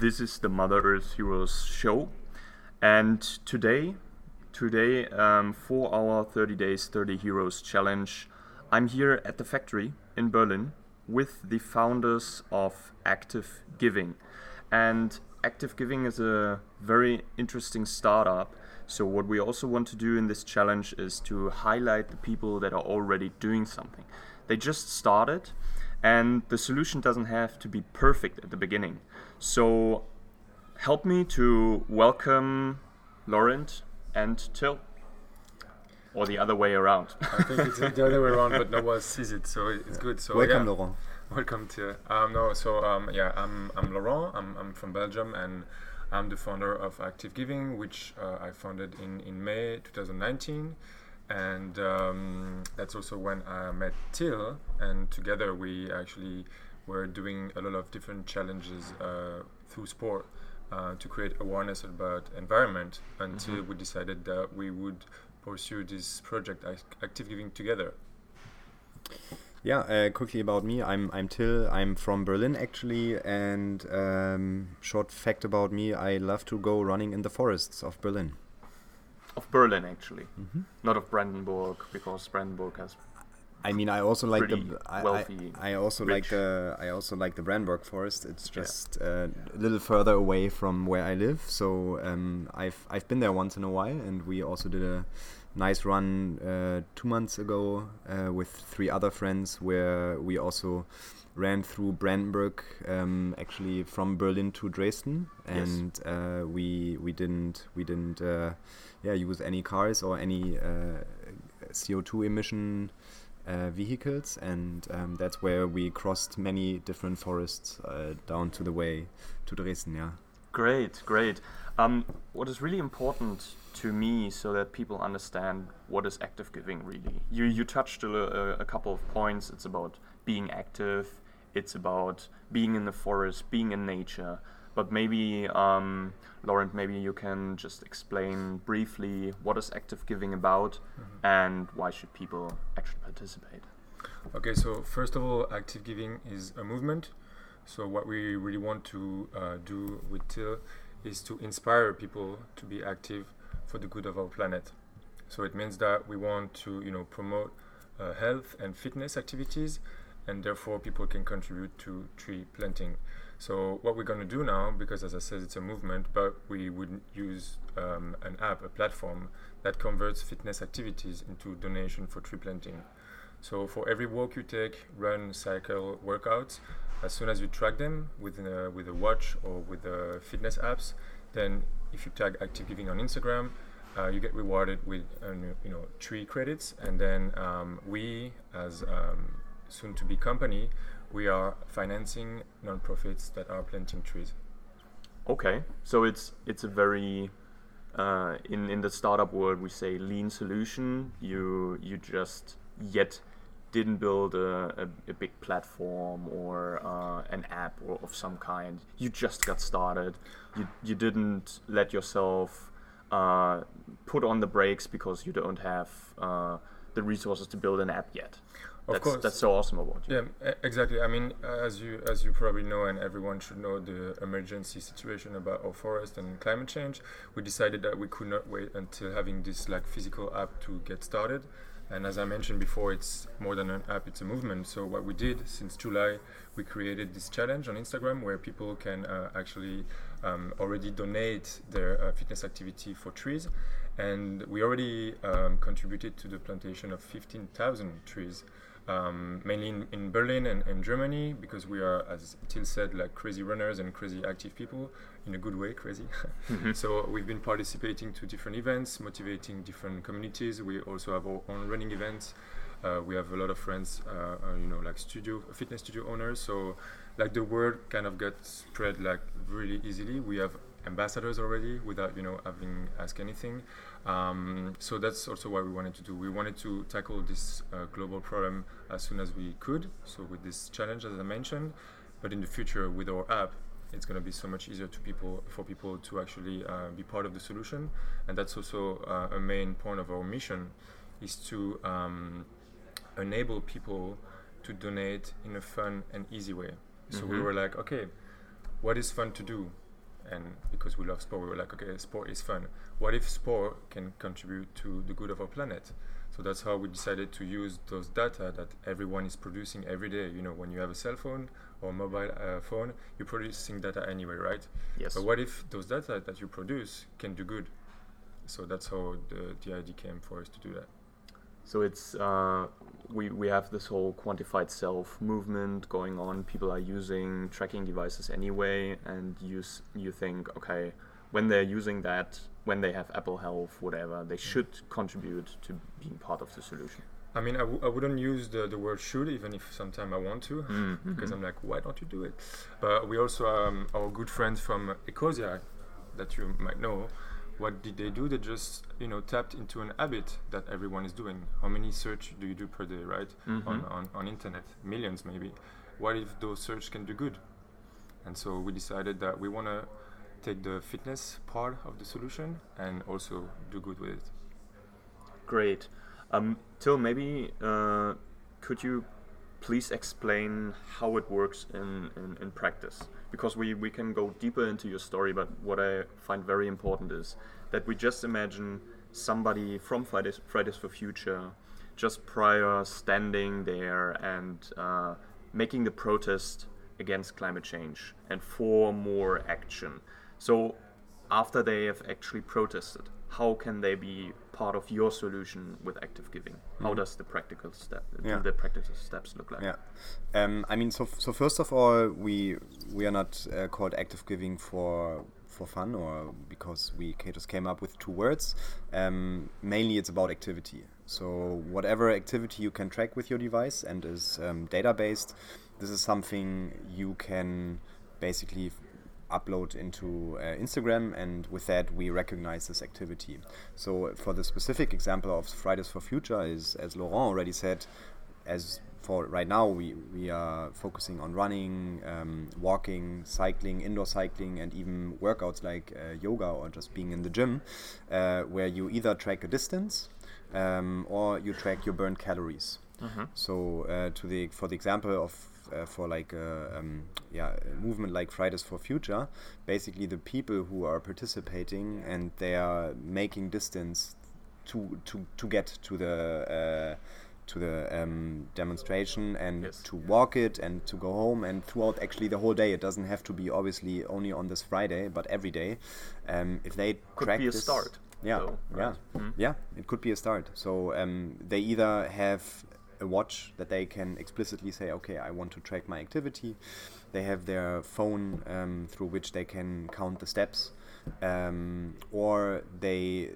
this is the Mother Earth Heroes show, and today, today um, for our 30 days 30 heroes challenge, I'm here at the factory in Berlin with the founders of Active Giving, and Active Giving is a very interesting startup. So what we also want to do in this challenge is to highlight the people that are already doing something. They just started and the solution doesn't have to be perfect at the beginning. So help me to welcome Laurent and Till. Or the other way around. I think it's the other way around, but no one sees it, so it's good. So welcome, yeah. Laurent. Welcome to. Um, no, so um, yeah, I'm I'm Laurent. I'm I'm from Belgium, and I'm the founder of Active Giving, which uh, I founded in in May 2019 and um, that's also when I met Till, and together we actually were doing a lot of different challenges uh, through sport uh, to create awareness about environment until mm-hmm. we decided that we would pursue this project active giving together yeah uh, quickly about me i'm i'm till i'm from berlin actually and um, short fact about me i love to go running in the forests of berlin of Berlin actually, mm-hmm. not of Brandenburg because Brandenburg has. I mean, I also like the I, wealthy, I, I also rich. like the I also like the Brandenburg Forest. It's just yeah. uh, a little further away from where I live, so um, I've I've been there once in a while, and we also did a nice run uh, two months ago uh, with three other friends, where we also ran through Brandenburg, um, actually from Berlin to Dresden, and yes. uh, we we didn't we didn't uh, yeah use any cars or any uh, CO2 emission uh, vehicles, and um, that's where we crossed many different forests uh, down to the way to Dresden. Yeah. Great, great. Um, what is really important to me, so that people understand what is active giving really. You you touched a, a couple of points. It's about being active. It's about being in the forest, being in nature. But maybe, um, Laurent, maybe you can just explain briefly what is active giving about mm-hmm. and why should people actually participate. Okay, so first of all, active giving is a movement. So what we really want to uh, do with Till is to inspire people to be active for the good of our planet. So it means that we want to, you know, promote uh, health and fitness activities, and therefore people can contribute to tree planting. So what we're going to do now, because as I said, it's a movement, but we would use um, an app, a platform that converts fitness activities into donation for tree planting. So for every walk you take, run, cycle, workouts, as soon as you track them with a, with a watch or with the fitness apps, then if you tag Active Giving on Instagram, uh, you get rewarded with uh, you know tree credits, and then um, we as um, soon-to-be company we are financing nonprofits that are planting trees. Okay, so it's it's a very uh, in in the startup world we say lean solution. You you just yet didn't build a, a, a big platform or uh, an app or of some kind. You just got started. You you didn't let yourself uh, put on the brakes because you don't have uh, the resources to build an app yet. Of that's, course, that's so awesome about you. Yeah, exactly. I mean, as you as you probably know, and everyone should know, the emergency situation about our forest and climate change. We decided that we could not wait until having this like physical app to get started. And as I mentioned before, it's more than an app; it's a movement. So what we did since July, we created this challenge on Instagram where people can uh, actually um, already donate their uh, fitness activity for trees, and we already um, contributed to the plantation of 15,000 trees um, mainly in, in Berlin and, and, Germany, because we are, as Till said, like crazy runners and crazy active people, in a good way, crazy. mm-hmm. So we've been participating to different events, motivating different communities. We also have our own running events. Uh, we have a lot of friends, uh, uh, you know, like studio, fitness studio owners. So, like the word kind of gets spread like really easily. We have ambassadors already without, you know, having asked anything. Um, so that's also what we wanted to do. We wanted to tackle this uh, global problem as soon as we could. So with this challenge, as I mentioned, but in the future with our app, it's going to be so much easier to people for people to actually uh, be part of the solution. And that's also uh, a main point of our mission, is to um, enable people to donate in a fun and easy way. So mm-hmm. we were like, okay, what is fun to do? And because we love sport, we were like, okay, sport is fun. What if sport can contribute to the good of our planet? So that's how we decided to use those data that everyone is producing every day. You know, when you have a cell phone or mobile uh, phone, you're producing data anyway, right? Yes. But what if those data that you produce can do good? So that's how the, the idea came for us to do that. So it's uh, we we have this whole quantified self movement going on. People are using tracking devices anyway, and you you think okay, when they're using that, when they have Apple Health, whatever, they should contribute to being part of the solution. I mean, I w- I wouldn't use the, the word should, even if sometimes I want to, mm-hmm. because I'm like, why don't you do it? But we also, um, our good friends from Ecosia, that you might know, what did they do? They just, you know, tapped into an habit that everyone is doing. How many search do you do per day, right? Mm-hmm. On, on, on internet, millions maybe. What if those search can do good? And so we decided that we want to take the fitness part of the solution and also do good with it. Great. Um, Till, maybe uh, could you please explain how it works in, in, in, practice? Because we, we can go deeper into your story, but what I find very important is that we just imagine somebody from Fridays, Fridays for Future just prior standing there and uh, making the protest against climate change and for more action. So after they have actually protested, how can they be part of your solution with active giving? Mm. How mm-hmm. does the practical step yeah. the practical steps look like? Yeah, um, I mean, so so first of all, we we are not uh, called active giving for for fun or because we just came up with two words. Um, mainly, it's about activity. So whatever activity you can track with your device and is um, data based, this is something you can basically upload into uh, Instagram, and with that we recognize this activity. So for the specific example of Fridays for Future is, as Laurent already said, as for right now we, we are focusing on running, um, walking, cycling, indoor cycling, and even workouts like uh, yoga or just being in the gym, uh, where you either track a distance um, or you track your burned calories. Mm-hmm. So uh, to the for the example of uh, for like a, um, yeah, a movement like Fridays for Future, basically the people who are participating and they are making distance to to to get to the uh, to the um, demonstration and yes. to walk it and to go home and throughout actually the whole day. It doesn't have to be obviously only on this Friday, but every day. Um, if they could track be a start. Yeah, though, right? yeah, mm-hmm. yeah. It could be a start. So um, they either have a watch that they can explicitly say, okay, I want to track my activity. They have their phone um, through which they can count the steps, um, or they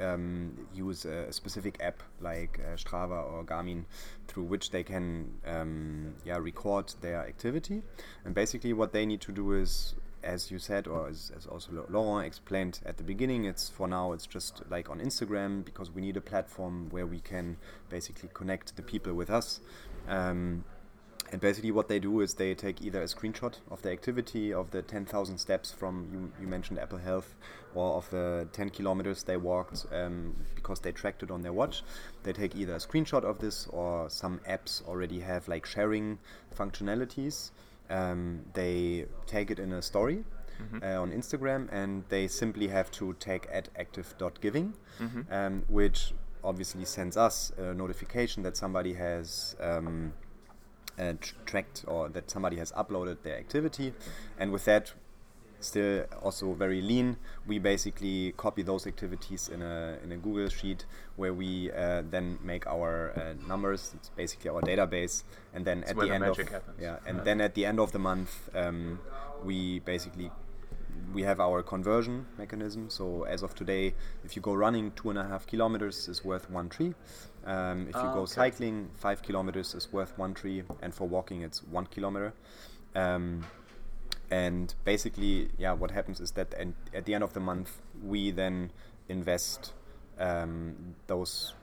um, use a specific app like uh, Strava or Garmin through which they can um, yeah record their activity. And basically, what they need to do is as you said, or as, as, also Laurent explained at the beginning, it's for now it's just like on Instagram because we need a platform where we can basically connect the people with us. Um, and basically, what they do is they take either a screenshot of the activity of the 10,000 steps from you, you mentioned Apple Health, or of the 10 kilometers they walked um, because they tracked it on their watch. They take either a screenshot of this, or some apps already have like sharing functionalities um, they take it in a story mm-hmm. uh, on Instagram, and they simply have to tag at active.giving, mm-hmm. um, which obviously sends us a notification that somebody has um, uh, tr- tracked or that somebody has uploaded their activity, and with that still also very lean. We basically copy those activities in a in a Google sheet where we uh, then make our uh, numbers. It's basically our database, and then it's at the, the end of happens. yeah, and yeah. then at the end of the month, um, we basically we have our conversion mechanism. So as of today, if you go running, two and a half kilometers is worth one tree. Um, if you oh, go okay. cycling, five kilometers is worth one tree, and for walking, it's one kilometer. Um, and basically yeah what happens is that at the end of the month we then invest um, those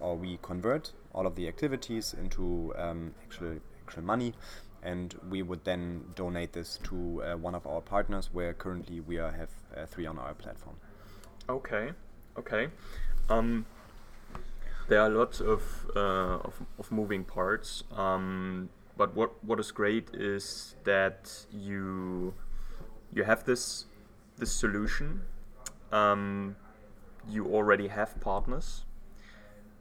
or we convert all of the activities into um, actual actual money. And we would then donate this to uh, one of our partners where currently we are, have uh, three on our platform. Okay. Okay. Um, there are lots of, uh, of, of moving parts. Um, but what what is great is that you you have this the solution. Um, you already have partners,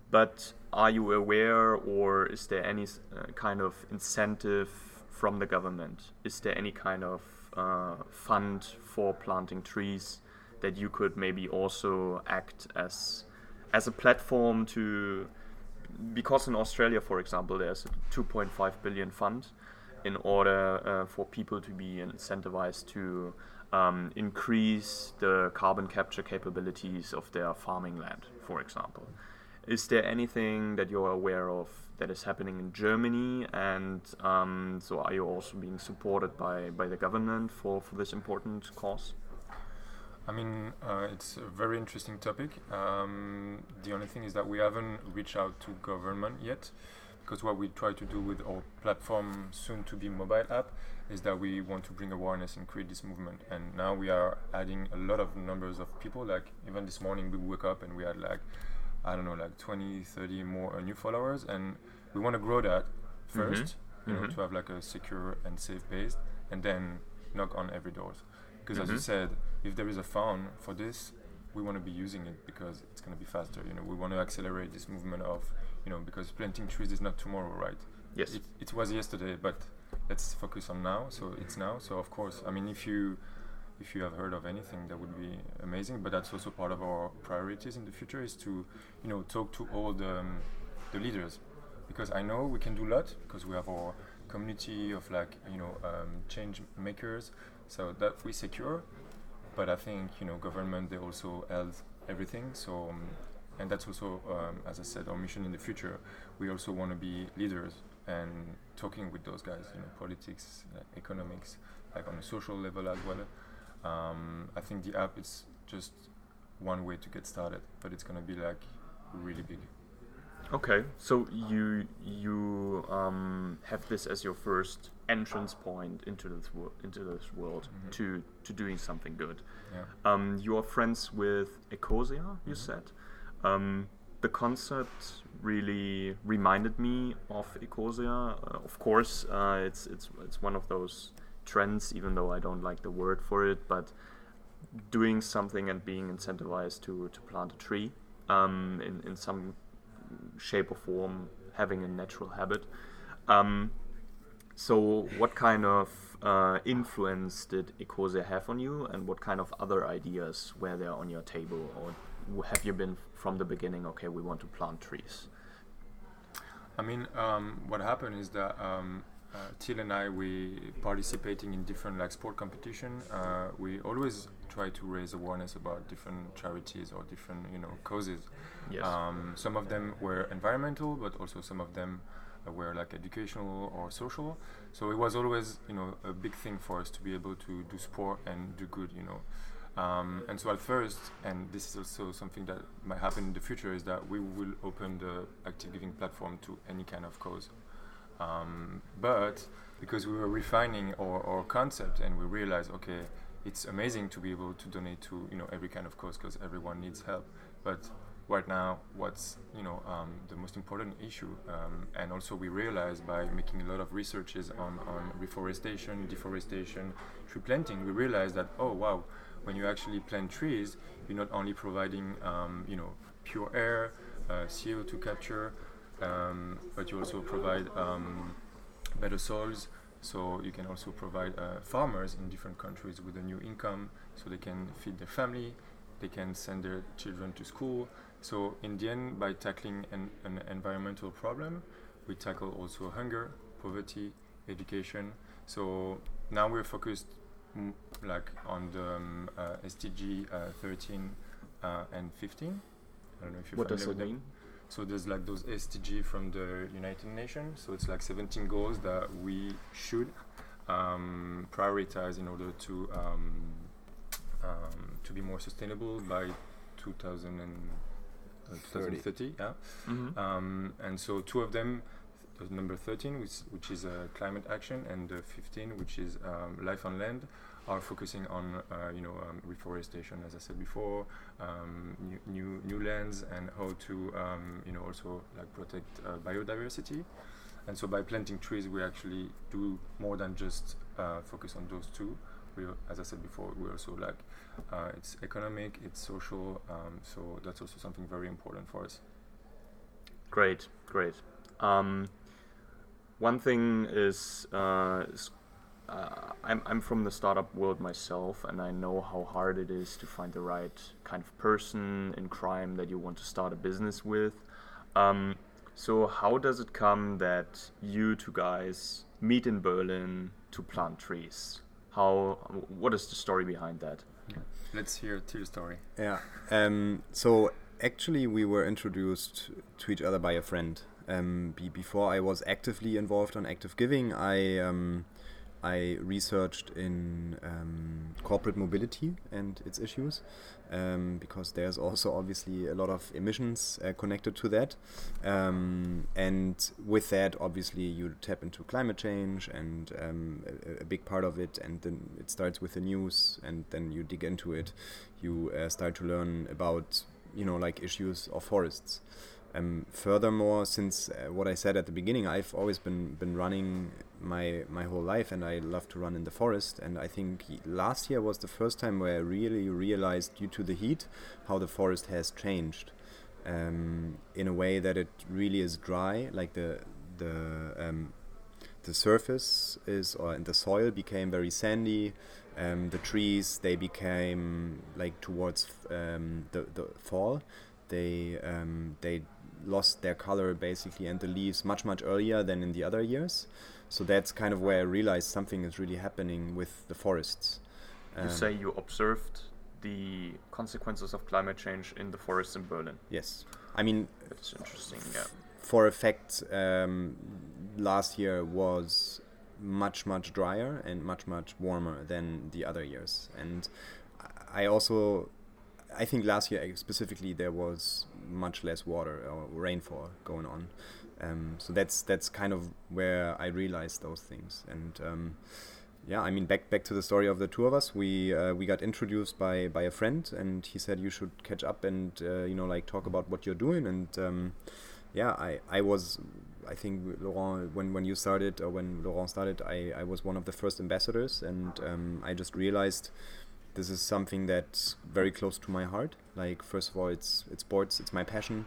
but are you aware, or is there any uh, kind of incentive from the government? Is there any kind of uh, fund for planting trees that you could maybe also act as as a platform to because in Australia, for example, there's a 2.5 billion fund in order uh, for people to be incentivized to um, increase the carbon capture capabilities of their farming land, for example. Is there anything that you're aware of that is happening in Germany? And um, so, are you also being supported by, by the government for, for this important cause? I mean, uh, it's a very interesting topic. Um, the only thing is that we haven't reached out to government yet, because what we try to do with our platform, soon to be mobile app, is that we want to bring awareness and create this movement. And now we are adding a lot of numbers of people. Like even this morning, we woke up and we had like, I don't know, like 20, 30 more uh, new followers, and we want to grow that 1st mm-hmm. you know, mm-hmm. to have like a secure and safe base, and then knock on every doors. Because mm-hmm. as you said, if there is a phone for this, we want to be using it because it's going to be faster. You know, we want to accelerate this movement of, you know, because planting trees is not tomorrow, right? Yes. It, it was yesterday, but let's focus on now. So it's now. So of course, I mean, if you if you have heard of anything, that would be amazing. But that's also part of our priorities in the future is to, you know, talk to all the um, the leaders, because I know we can do a lot because we have our community of like you know um, change makers so that we secure. But I think you know government they also held everything. So um, and that's also um, as I said our mission in the future. We also want to be leaders and talking with those guys. You know politics, uh, economics, like on a social level as well. Um, I think the app is just one way to get started, but it's gonna be like really big. Okay, so you you um, have this as your first entrance point into this into this world mm-hmm. to to doing something good. Yeah. Um, you are friends with Ecosia, you mm-hmm. said. Um, the concept really reminded me of Ecosia. Uh, of course, uh, it's it's it's one of those trends, even though I don't like the word for it, but doing something and being incentivized to to plant a tree um, in in some shape or form having a natural habit. Um, so, what kind of uh, influence did Ecosia have on you, and what kind of other ideas were there on your table, or have you been from the beginning? Okay, we want to plant trees. I mean, um, what happened is that um, uh, Till and I, we participating in different like sport competition. Uh, we always try to raise awareness about different charities or different you know causes. Yes. Um, some of them were environmental, but also some of them were like educational or social. So it was always you know a big thing for us to be able to do sport and do good. You know. Um, and so at first, and this is also something that might happen in the future, is that we will open the active giving platform to any kind of cause. Um, but because we were refining our, our concept and we realized, okay, it's amazing to be able to donate to you know every kind of cause because everyone needs help. But right now, what's you know um, the most important issue, um, and also we realized by making a lot of researches on, on reforestation, deforestation, tree planting, we realized that oh wow, when you actually plant trees, you're not only providing um, you know pure air, uh, CO2 capture, um, but you also provide um, better soils. So you can also provide uh, farmers in different countries with a new income, so they can feed their family, they can send their children to school. So in the end, by tackling an, an environmental problem, we tackle also hunger, poverty, education. So now we're focused m- like on the um, uh, SDG uh, 13 uh, and 15. I don't know if you. What does it mean? So there's like those SDG from the United Nations. So it's like 17 goals that we should um, prioritize in order to um, um, to be more sustainable by 2000 and, uh, 2030. Yeah. Mm-hmm. Um, and so two of them, number 13, which, which is uh, climate action, and uh, 15, which is um, life on land are focusing on uh, you know um, reforestation, as I said before, um, new, new, new lands, and how to um, you know also like protect uh, biodiversity. And so by planting trees, we actually do more than just uh, focus on those two. we, as I said before, we also like uh, it's economic, it's social. Um, so that's also something very important for us. Great, great. Um, one thing is, uh, I'm, I'm from the startup world myself, and I know how hard it is to find the right kind of person in crime that you want to start a business with. Um, so, how does it come that you two guys meet in Berlin to plant trees? How? What is the story behind that? Let's hear your story. Yeah. Um, so actually, we were introduced to each other by a friend. Um, be before I was actively involved on active giving, I um, I researched in um, corporate mobility and its issues um, because there's also obviously a lot of emissions uh, connected to that. Um, and with that, obviously, you tap into climate change and um, a, a, big part of it. And then it starts with the news, and then you dig into it. You uh, start to learn about, you know, like issues of forests. Um, furthermore, since uh, what I said at the beginning, I've always been been running my my whole life, and I love to run in the forest. And I think last year was the first time where I really realized, due to the heat, how the forest has changed um, in a way that it really is dry, like the the um, the surface is or and the soil became very sandy. Um, the trees they became like towards um, the the fall. They um, they lost their color basically and the leaves much much earlier than in the other years. So that's kind of where I realized something is really happening with the forests. You um, say you observed the consequences of climate change in the forests in Berlin. Yes, I mean that's interesting. Yeah. For a fact, um, last year was much much drier and much much warmer than the other years, and I also I think last year specifically there was much less water or rainfall going on. Um, so that's that's kind of where I realized those things. And um, yeah, I mean back back to the story of the two of us. We uh, we got introduced by by a friend, and he said you should catch up and uh, you know like talk about what you're doing. And um, yeah, I I was. I think Laurent, when, when you started or when Laurent started, I, I was one of the first ambassadors, and um, I just realized this is something that's very close to my heart. Like first of all, it's it's sports, it's my passion.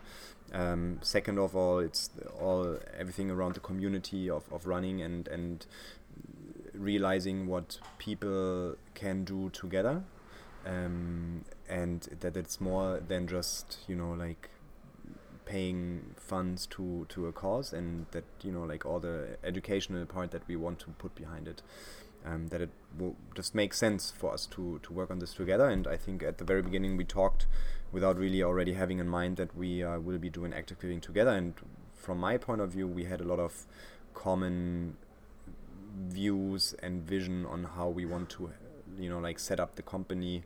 Um, second of all, it's all everything around the community of, of running and and realizing what people can do together, um, and that it's more than just you know like paying funds to to a cause and that you know like all the educational part that we want to put behind it um, that it will just make sense for us to, to work on this together. And I think at the very beginning we talked without really already having in mind that we uh, will be doing active giving together. And from my point of view, we had a lot of common views and vision on how we want to, you know, like set up the company,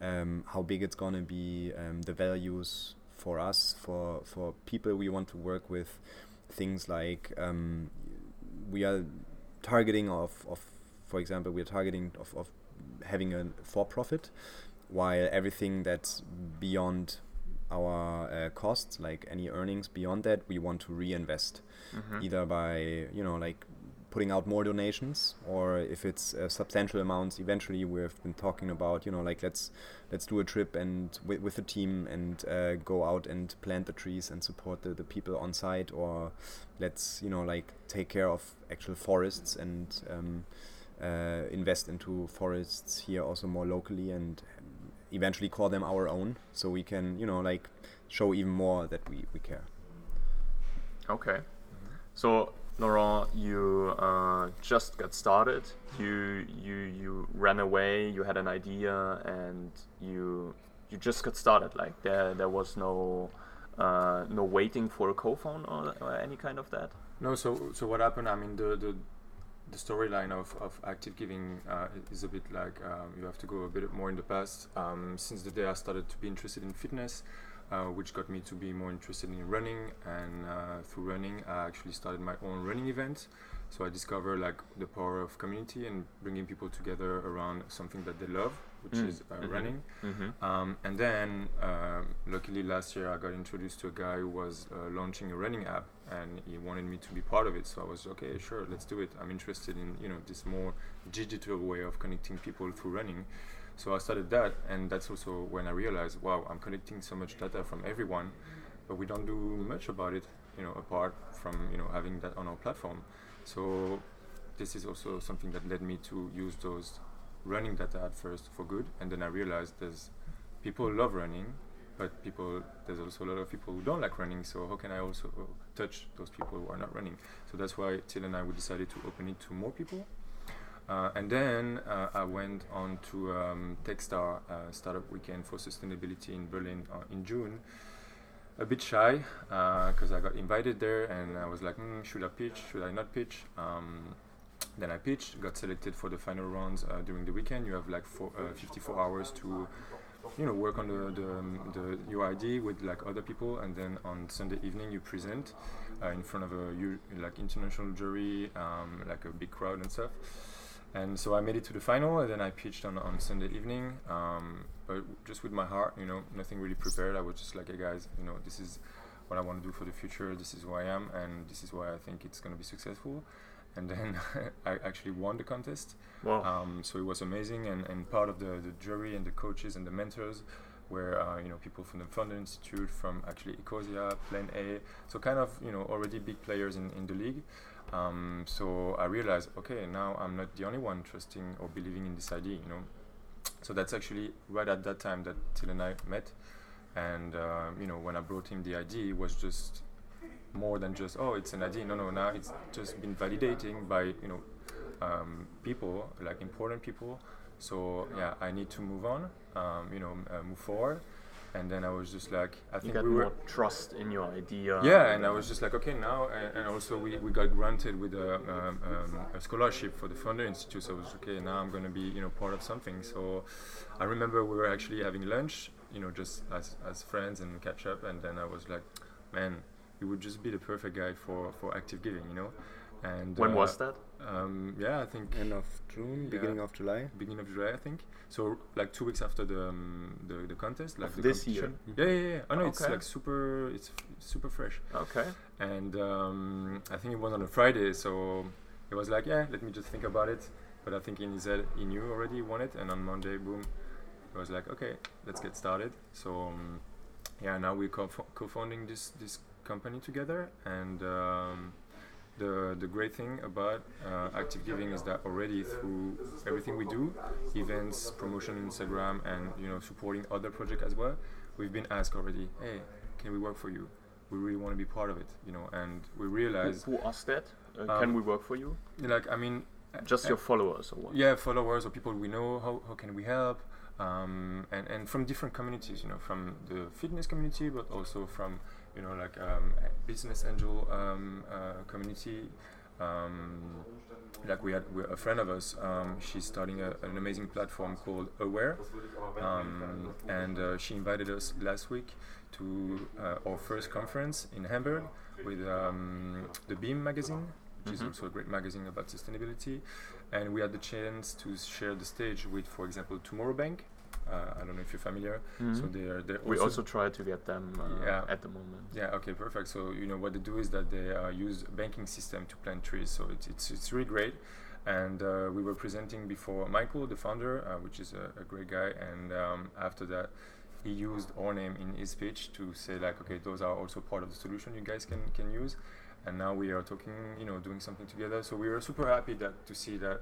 um, how big it's gonna be, um, the values for us, for for people we want to work with, things like um, we are targeting of, of for example, we're targeting of, of having a for-profit, while everything that's beyond our uh, costs, like any earnings beyond that, we want to reinvest, mm-hmm. either by you know like putting out more donations, or if it's substantial amounts. Eventually, we've been talking about you know like let's let's do a trip and with, with the team and uh, go out and plant the trees and support the, the people on site, or let's you know like take care of actual forests and um, uh, invest into forests here also more locally and eventually call them our own so we can you know like show even more that we, we care okay so Laurent, you uh, just got started. You you you ran away. You had an idea, and you you just got started. Like there there was no uh, no waiting for a co-founder or, or, any kind of that. No. So so what happened? I mean the the the storyline of, of active giving uh, is a bit like um, you have to go a bit more in the past. Um, since the day I started to be interested in fitness, uh, which got me to be more interested in running, and uh, through running, I actually started my own running event. So I discovered like the power of community and bringing people together around something that they love. which mm. is uh, mm-hmm. running. Mm-hmm. Um, and then, um, luckily, last year I got introduced to a guy who was uh, launching a running app, and he wanted me to be part of it. So I was okay, sure, let's do it. I'm interested in you know this more digital way of connecting people through running. So I started that, and that's also when I realized, wow, I'm collecting so much data from everyone, but we don't do much about it, you know, apart from you know having that on our platform. So this is also something that led me to use those running data at first for good, and then I realized there's people love running, but people there's also a lot of people who don't like running. So how can I also touch those people who are not running? So that's why Till and I we decided to open it to more people. Uh, and then uh, I went on to um, Techstar uh, Startup Weekend for Sustainability in Berlin uh, in June. A bit shy because uh, I got invited there, and I was like, mm, should I pitch? Should I not pitch? Um, then I pitched, got selected for the final rounds uh, during the weekend. You have like four, 54 hours to you know work on the, the, the UID with like other people, and then on Sunday evening you present in front of a like international jury, um, like a big crowd and stuff and so I made it to the final, and then I pitched on, on Sunday evening. Um, but just with my heart, you know, nothing really prepared. I was just like, hey guys, you know, this is what I want to do for the future. This is who I am, and this is why I think it's going to be successful. And then I actually won the contest. Wow! Um, so it was amazing, and, and part of the, the jury and the coaches and the mentors were uh, you know people from the Founder Institute, from actually Ecosia, Plan A, so kind of you know already big players in, in the league. Um, so I realized, okay, now I'm not the only one trusting or believing in this idea, you know. So that's actually right at that time that Till and I met, and uh, you know when I brought him the idea, it was just more than just oh it's an idea. No, no, now it's just been validating by you know um, people like important people. So yeah, I need to move on, um, you know, uh, move forward and then I was just like, I think you got we more trust in your idea. Yeah, and I was just like, okay, now, and, and also we, we got granted with a, um, um, a scholarship for the Founder Institute. So I was okay. Now I'm going to be, you know, part of something. So I remember we were actually having lunch, you know, just as as friends and catch up, and then I was like, man, you would just be the perfect guy for for active giving, you know. And when uh, was that? Um, yeah, I think end of June, yeah, beginning of July. Beginning of July, I think. So like two weeks after the um, the, the contest, like of the this year. Yeah, yeah, yeah. Oh no, okay. it's like super. It's super fresh. Okay. And um, I think it was on a Friday, so it was like, yeah, let me just think about it. But I think in his head, he knew already he wanted, and on Monday, boom, it was like, okay, let's get started. So um, yeah, now we're co- co-founding this this company together, and um, the, the great thing about uh, active giving is that already through everything we do events promotion instagram and you know supporting other projects as well we've been asked already hey can we work for you? We really want to be part of it you know and we realize who, who asked that? Uh, um, can we work for you? like i mean just your followers or what? yeah followers or people we know how, how can we help? Um, and, and from different communities you know from the fitness community but also from you know, like um, business angel um, uh, community. Um, like we had a friend of us, um, she's starting a, an amazing platform called Aware, um, and uh, she invited us last week to uh, our first conference in Hamburg with um, the Beam magazine, which mm-hmm. is also a great magazine about sustainability, and we had the chance to share the stage with, for example, Tomorrow Bank, uh, I don't know if you're familiar. Mm-hmm. So they we also try to get them uh, yeah. at the moment. Yeah. Okay. Perfect. So you know what they do is that they uh, use banking system to plant trees. So it's it's, it's really great. And uh, we were presenting before Michael, the founder, uh, which is a, a, great guy. And um, after that, he used our name in his speech to say like, okay, those are also part of the solution you guys can can use. And now we are talking, you know, doing something together. So we were super happy that to see that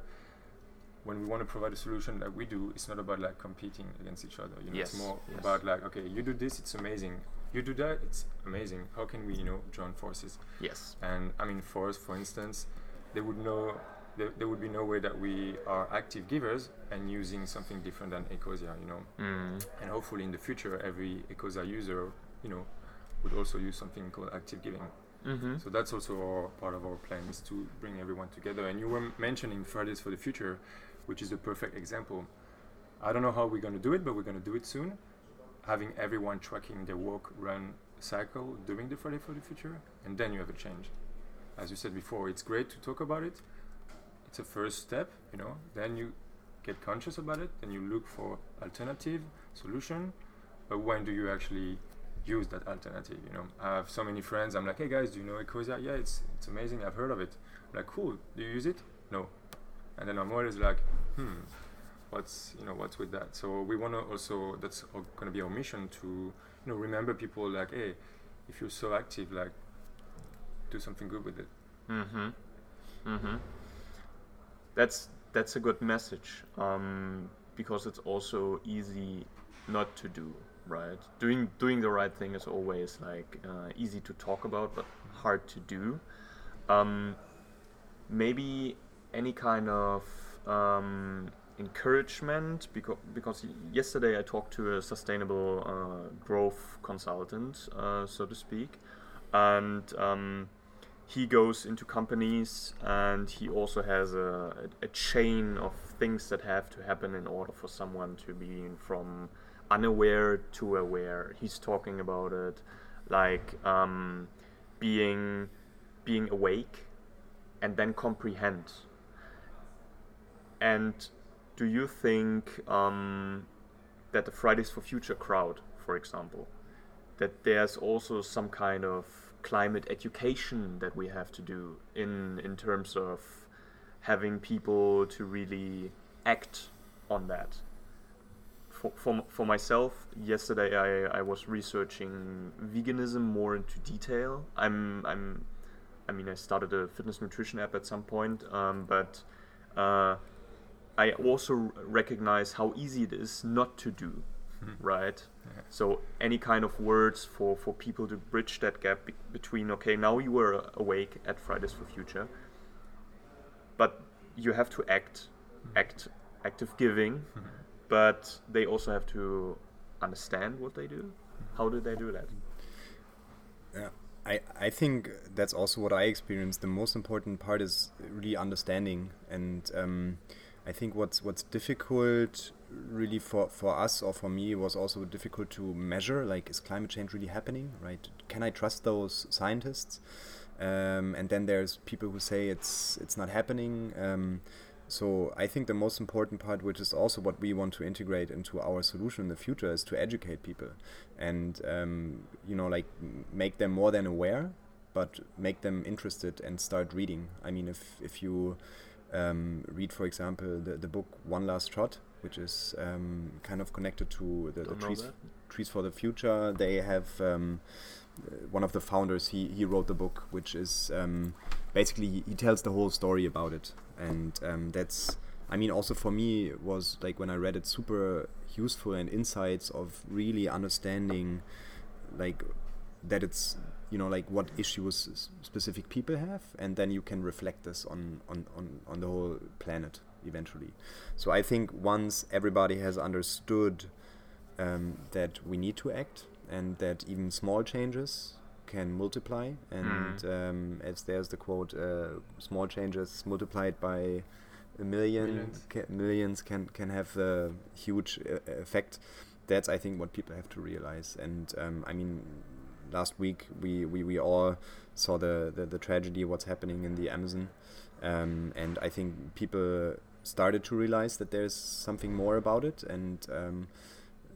when we want to provide a solution like we do, it's not about like competing against each other. You know, yes, it's more yes. about like, okay, you do this, it's amazing. You do that, it's amazing. How can we, you know, join forces? Yes. And I mean, for us, for instance, they would know there, there would be no way that we are active givers and using something different than Ecosia, you know. Mm. And hopefully in the future, every Ecosia user, you know, would also use something called active giving. Mm-hmm. So that's also our, part of our plan is to bring everyone together. And you were mentioning Fridays for the Future which is a perfect example. I don't know how we're going to do it, but we're going to do it soon. Having everyone tracking their walk, run, cycle during the Friday for the Future, and then you have a change. As you said before, it's great to talk about it. It's a first step, you know. Then you get conscious about it, then you look for alternative solution. But when do you actually use that alternative? You know, I have so many friends. I'm like, hey guys, do you know Ecosia? Yeah, it's it's amazing. I've heard of it. I'm like, cool. Do you use it? No. And then I'm always like, hmm, what's you know what's with that? So we want to also that's going to be our mission to you know remember people like, hey, if you're so active, like, do something good with it. Mm-hmm. Mm-hmm. That's that's a good message um, because it's also easy not to do right. Doing doing the right thing is always like uh, easy to talk about, but hard to do. Um, maybe any kind of um, encouragement because because yesterday I talked to a sustainable uh, growth consultant, uh, so to speak, and um, he goes into companies and he also has a, a, chain of things that have to happen in order for someone to be from unaware to aware. He's talking about it like um, being being awake and then comprehend. And do you think um, that the Fridays for Future crowd, for example, that there's also some kind of climate education that we have to do in in terms of having people to really act on that. For, for, for myself, yesterday I, I was researching veganism more into detail. I'm I'm I mean I started a fitness nutrition app at some point, um, but uh, I also recognize how easy it is not to do mm. right? Yeah. So any kind of words for for people to bridge that gap be between okay, now you were awake at Fridays for Future, but you have to act, act, active giving, mm-hmm. but they also have to understand what they do. How do they do that? Yeah. I, I think that's also what I experienced. The most important part is really understanding, and um, I think what's what's difficult really for, for us or for me was also difficult to measure like is climate change really happening right? Can i trust those scientists? Um, and then there's people who say it's it's not happening. Um, so i think the most important part which is also what we want to integrate into our solution in the future is to educate people and um, you know like make them more than aware but make them interested and start reading. I mean if if you um, read for example the, the book one last shot which is um, kind of connected to the, the trees, trees for the future. They have um, uh, one of the founders. He he wrote the book, which is um, basically he tells the whole story about it, and um, that's. I mean, also for me was like when I read it, super useful and insights of really understanding, like that it's you know like what issues specific people have, and then you can reflect this on on on, on the whole planet eventually. So I think once everybody has understood um, that we need to act and that even small changes can multiply, and mm. um, as there's the quote, uh, small changes multiplied by a million millions, ca millions can can have a huge uh, effect. That's I think what people have to realize. And um, I mean, last week we, we, we all saw the, the, the tragedy what's happening in the Amazon, um, and I think people started to realize that there's something more about it, and um,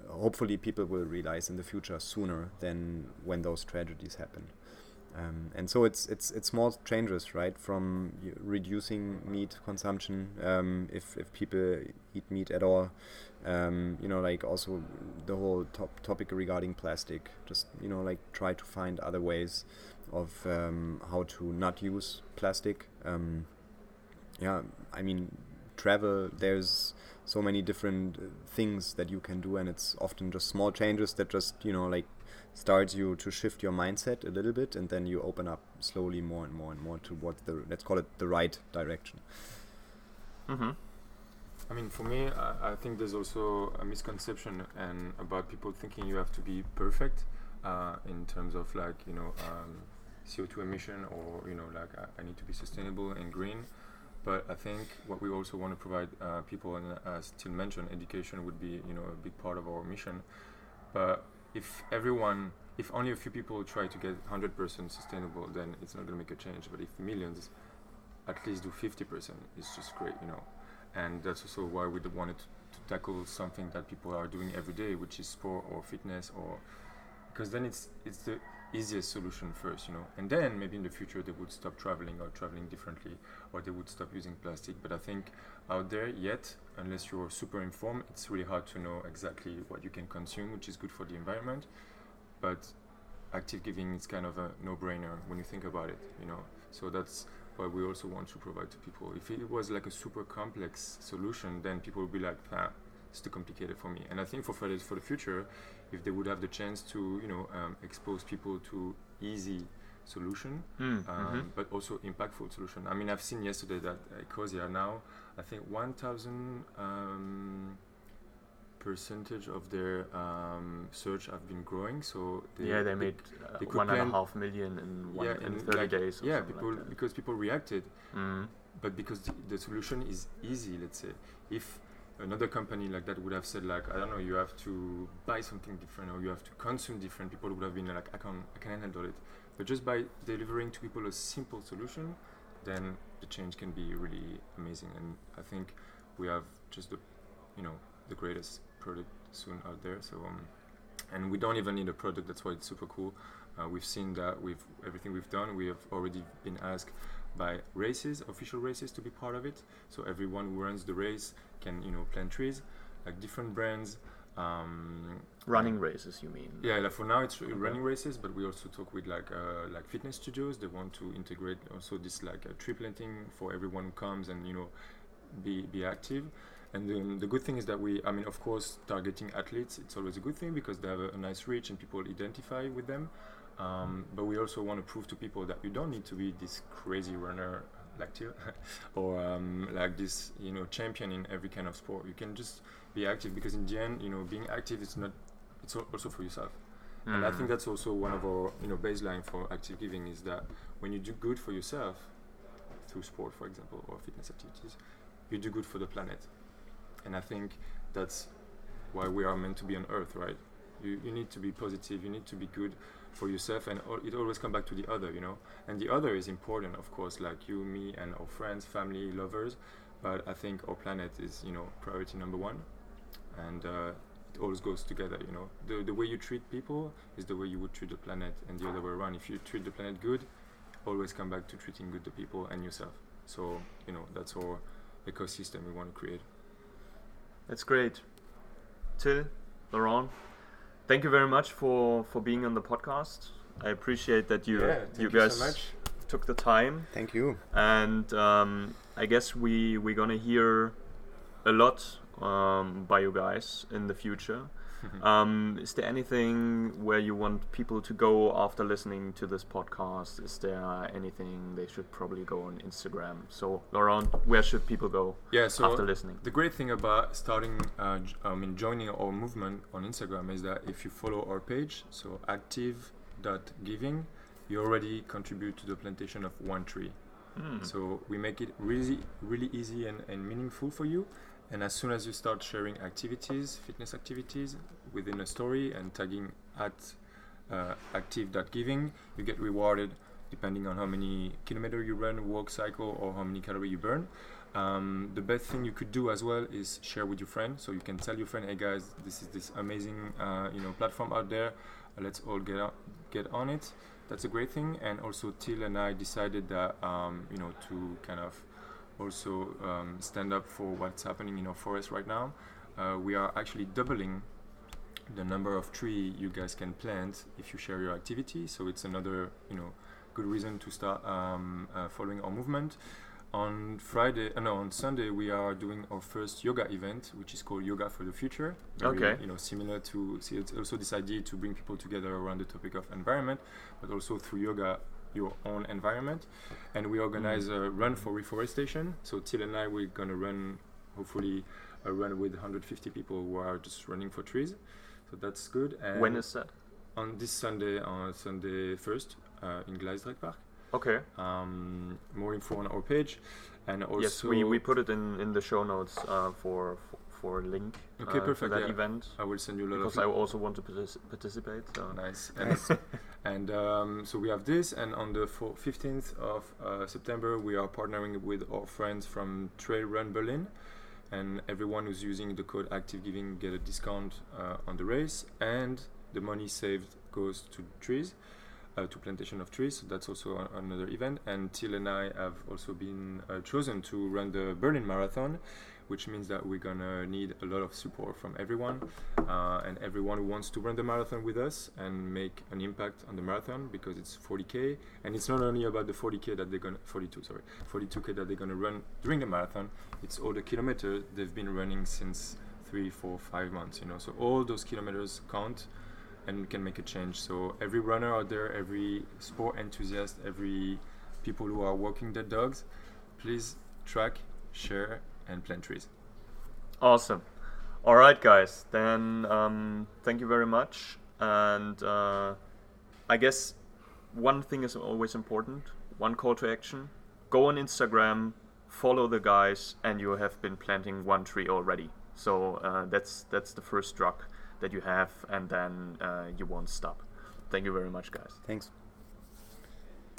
hopefully people will realize in the future sooner than when those tragedies happen. Um, and so it's it's it's small changes, right? From reducing meat consumption, um, if if people eat meat at all, um, you know, like also the whole top topic regarding plastic. Just you know, like try to find other ways of um, how to not use plastic. Um, yeah, I mean, travel, there's so many different uh, things that you can do, and it's often just small changes that just you know like starts you to shift your mindset a little bit, and then you open up slowly more and more and more towards the let's call it the right direction. Mm-hmm. I mean, for me, I, I, think there's also a misconception and about people thinking you have to be perfect uh, in terms of like you know um, CO2 emission or you know like I, I need to be sustainable and green. But I think what we also want to provide uh, people, and as Till mentioned, education would be you know a big part of our mission. But if everyone, if only a few people try to get 100% sustainable, then it's not going to make a change. But if millions at least do 50%, it's just great, you know. And that's also why we wanted to, to tackle something that people are doing every day, which is sport or fitness, or because then it's it's the easiest solution first, you know, and then maybe in the future they would stop traveling or traveling differently, or they would stop using plastic. But I think out there yet, unless you're super informed, it's really hard to know exactly what you can consume, which is good for the environment. But active giving is kind of a no-brainer when you think about it, you know. So that's what we also want to provide to people. If it was like a super complex solution, then people would be like, ah, it's too complicated for me. And I think for Fridays for the future, if they would have the chance to, you know, um, expose people to easy solution, mm, um, mm-hmm. but also impactful solution. I mean, I've seen yesterday that Ecosia now, I think 1,000 um, percentage of their um, search have been growing. So they, yeah, they, made uh, they one and a half million in one yeah, in, 30 like days. yeah, people like because people reacted, mm. but because the, the, solution is easy. Let's say if another company like that would have said like I don't know, you have to buy something different or you have to consume different. People would have been like I can I can handle it. But just by delivering to people a simple solution, then the change can be really amazing. And I think we have just the you know the greatest product soon out there. So, um, and we don't even need a product. That's why it's super cool. Uh, we've seen that with everything we've done, we have already been asked by races, official races, to be part of it. So everyone who runs the race can, you know, plant trees, like different brands. Um, running races, you mean? Yeah, like for now it's okay. running races, but we also talk with like uh, like fitness studios. They want to integrate also this like uh, tree planting for everyone who comes and you know be be active. And the, the good thing is that we, I mean, of course, targeting athletes, it's always a good thing because they have a, a nice reach and people identify with them. Um, but we also want to prove to people that you don't need to be this crazy runner like Till or um, like this, you know, champion in every kind of sport. You can just be active because in the end, you know, being active is not, it's also for yourself. Mm. And I think mm. that's also one of our, you know, baseline for active giving is that when you do good for yourself through sport, for example, or fitness activities, you do good for the planet and I think that's why we are meant to be on Earth, right? You, you need to be positive, you need to be good for yourself, and it always comes back to the other, you know. And the other is important, of course, like you, me, and our friends, family, lovers. But I think our planet is, you know, priority number one, and uh, it always goes together, you know. The the way you treat people is the way you would treat the planet, and the other way around. If you treat the planet good, always come back to treating good the people and yourself. So you know that's our ecosystem we want to create. That's great. Till, Laurent, thank you very much for, for being on the podcast. I appreciate that you yeah, you guys so took the time. Thank you. And um, I guess we we're gonna hear a lot um, by you guys in the future. um, is there anything where you want people to go after listening to this podcast? Is there anything they should probably go on Instagram? So, Laurent, where should people go yeah, so after listening? The great thing about starting, uh, I mean, joining our movement on Instagram is that if you follow our page, so active.giving, you already contribute to the plantation of one tree. Mm. So we make it really, really easy and, and meaningful for you. And as soon as you start sharing activities, fitness activities within a story and tagging at uh, active.giving, you get rewarded depending on how many kilometer you run, walk, cycle, or how many calorie you burn. Um, the best thing you could do as well is share with your friend. So you can tell your friend, "Hey guys, this is this amazing uh, you know platform out there. Let's all get on, get on it." That's a great thing. And also, Till and I decided that um, you know to kind of also um, stand up for what's happening in our forest right now. Uh, we are actually doubling the number of tree you guys can plant if you share your activity. So it's another, you know, good reason to start um, uh, following our movement. On Friday, uh, no, on Sunday, we are doing our first yoga event, which is called Yoga for the Future. Very, okay. You know, similar to see, it's also this idea to bring people together around the topic of environment, but also through yoga your own environment. And we organize mm. a run for reforestation. So Till and I, we're gonna run, hopefully, a run with 150 people who are just running for trees. So that's good. And when is that? On this Sunday, on Sunday first, uh, in Gleisdreieck Park. Okay. Um, more info on our page, and also yes, we, we put it in in the show notes uh, for, for for link. Okay, uh, perfect. that yeah. event. I will send you a lot because I also want to partic participate. So. Nice. And, and um, so we have this, and on the 15th of uh, September, we are partnering with our friends from Trail Run Berlin. and everyone who's using the code Active Giving get a discount uh, on the race, and the money saved goes to trees, uh, to plantation of trees. So that's also another event. And Till and I have also been uh, chosen to run the Berlin Marathon, which means that we're gonna need a lot of support from everyone uh, and everyone who wants to run the marathon with us and make an impact on the marathon because it's 40k and it's not only about the 40k that they're gonna 42 sorry 42k that they're gonna run during the marathon it's all the kilometers they've been running since three four five months you know so all those kilometers count and we can make a change so every runner out there every sport enthusiast every people who are walking their dogs please track share and plant trees. Awesome. All right, guys. Then um, thank you very much. And uh, I guess one thing is always important. One call to action: go on Instagram, follow the guys, and you have been planting one tree already. So uh, that's that's the first drug that you have, and then uh, you won't stop. Thank you very much, guys. Thanks.